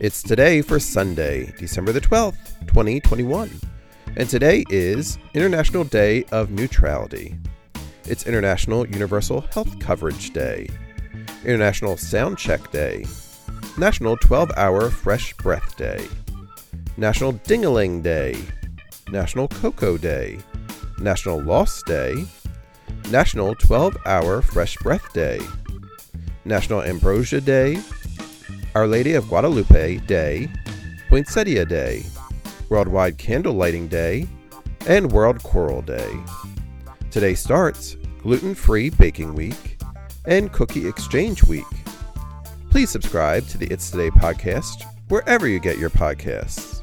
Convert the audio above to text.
It's today for Sunday, December the 12th, 2021. And today is International Day of Neutrality. It's International Universal Health Coverage Day, International Sound Check Day, National 12 Hour Fresh Breath Day, National Dingaling Day, National Cocoa Day, National Loss Day, National 12 Hour Fresh Breath Day, National Ambrosia Day, Our Lady of Guadalupe Day, Poinsettia Day, Worldwide Candle Lighting Day, and World Coral Day. Today starts Gluten Free Baking Week and Cookie Exchange Week. Please subscribe to the It's Today podcast wherever you get your podcasts.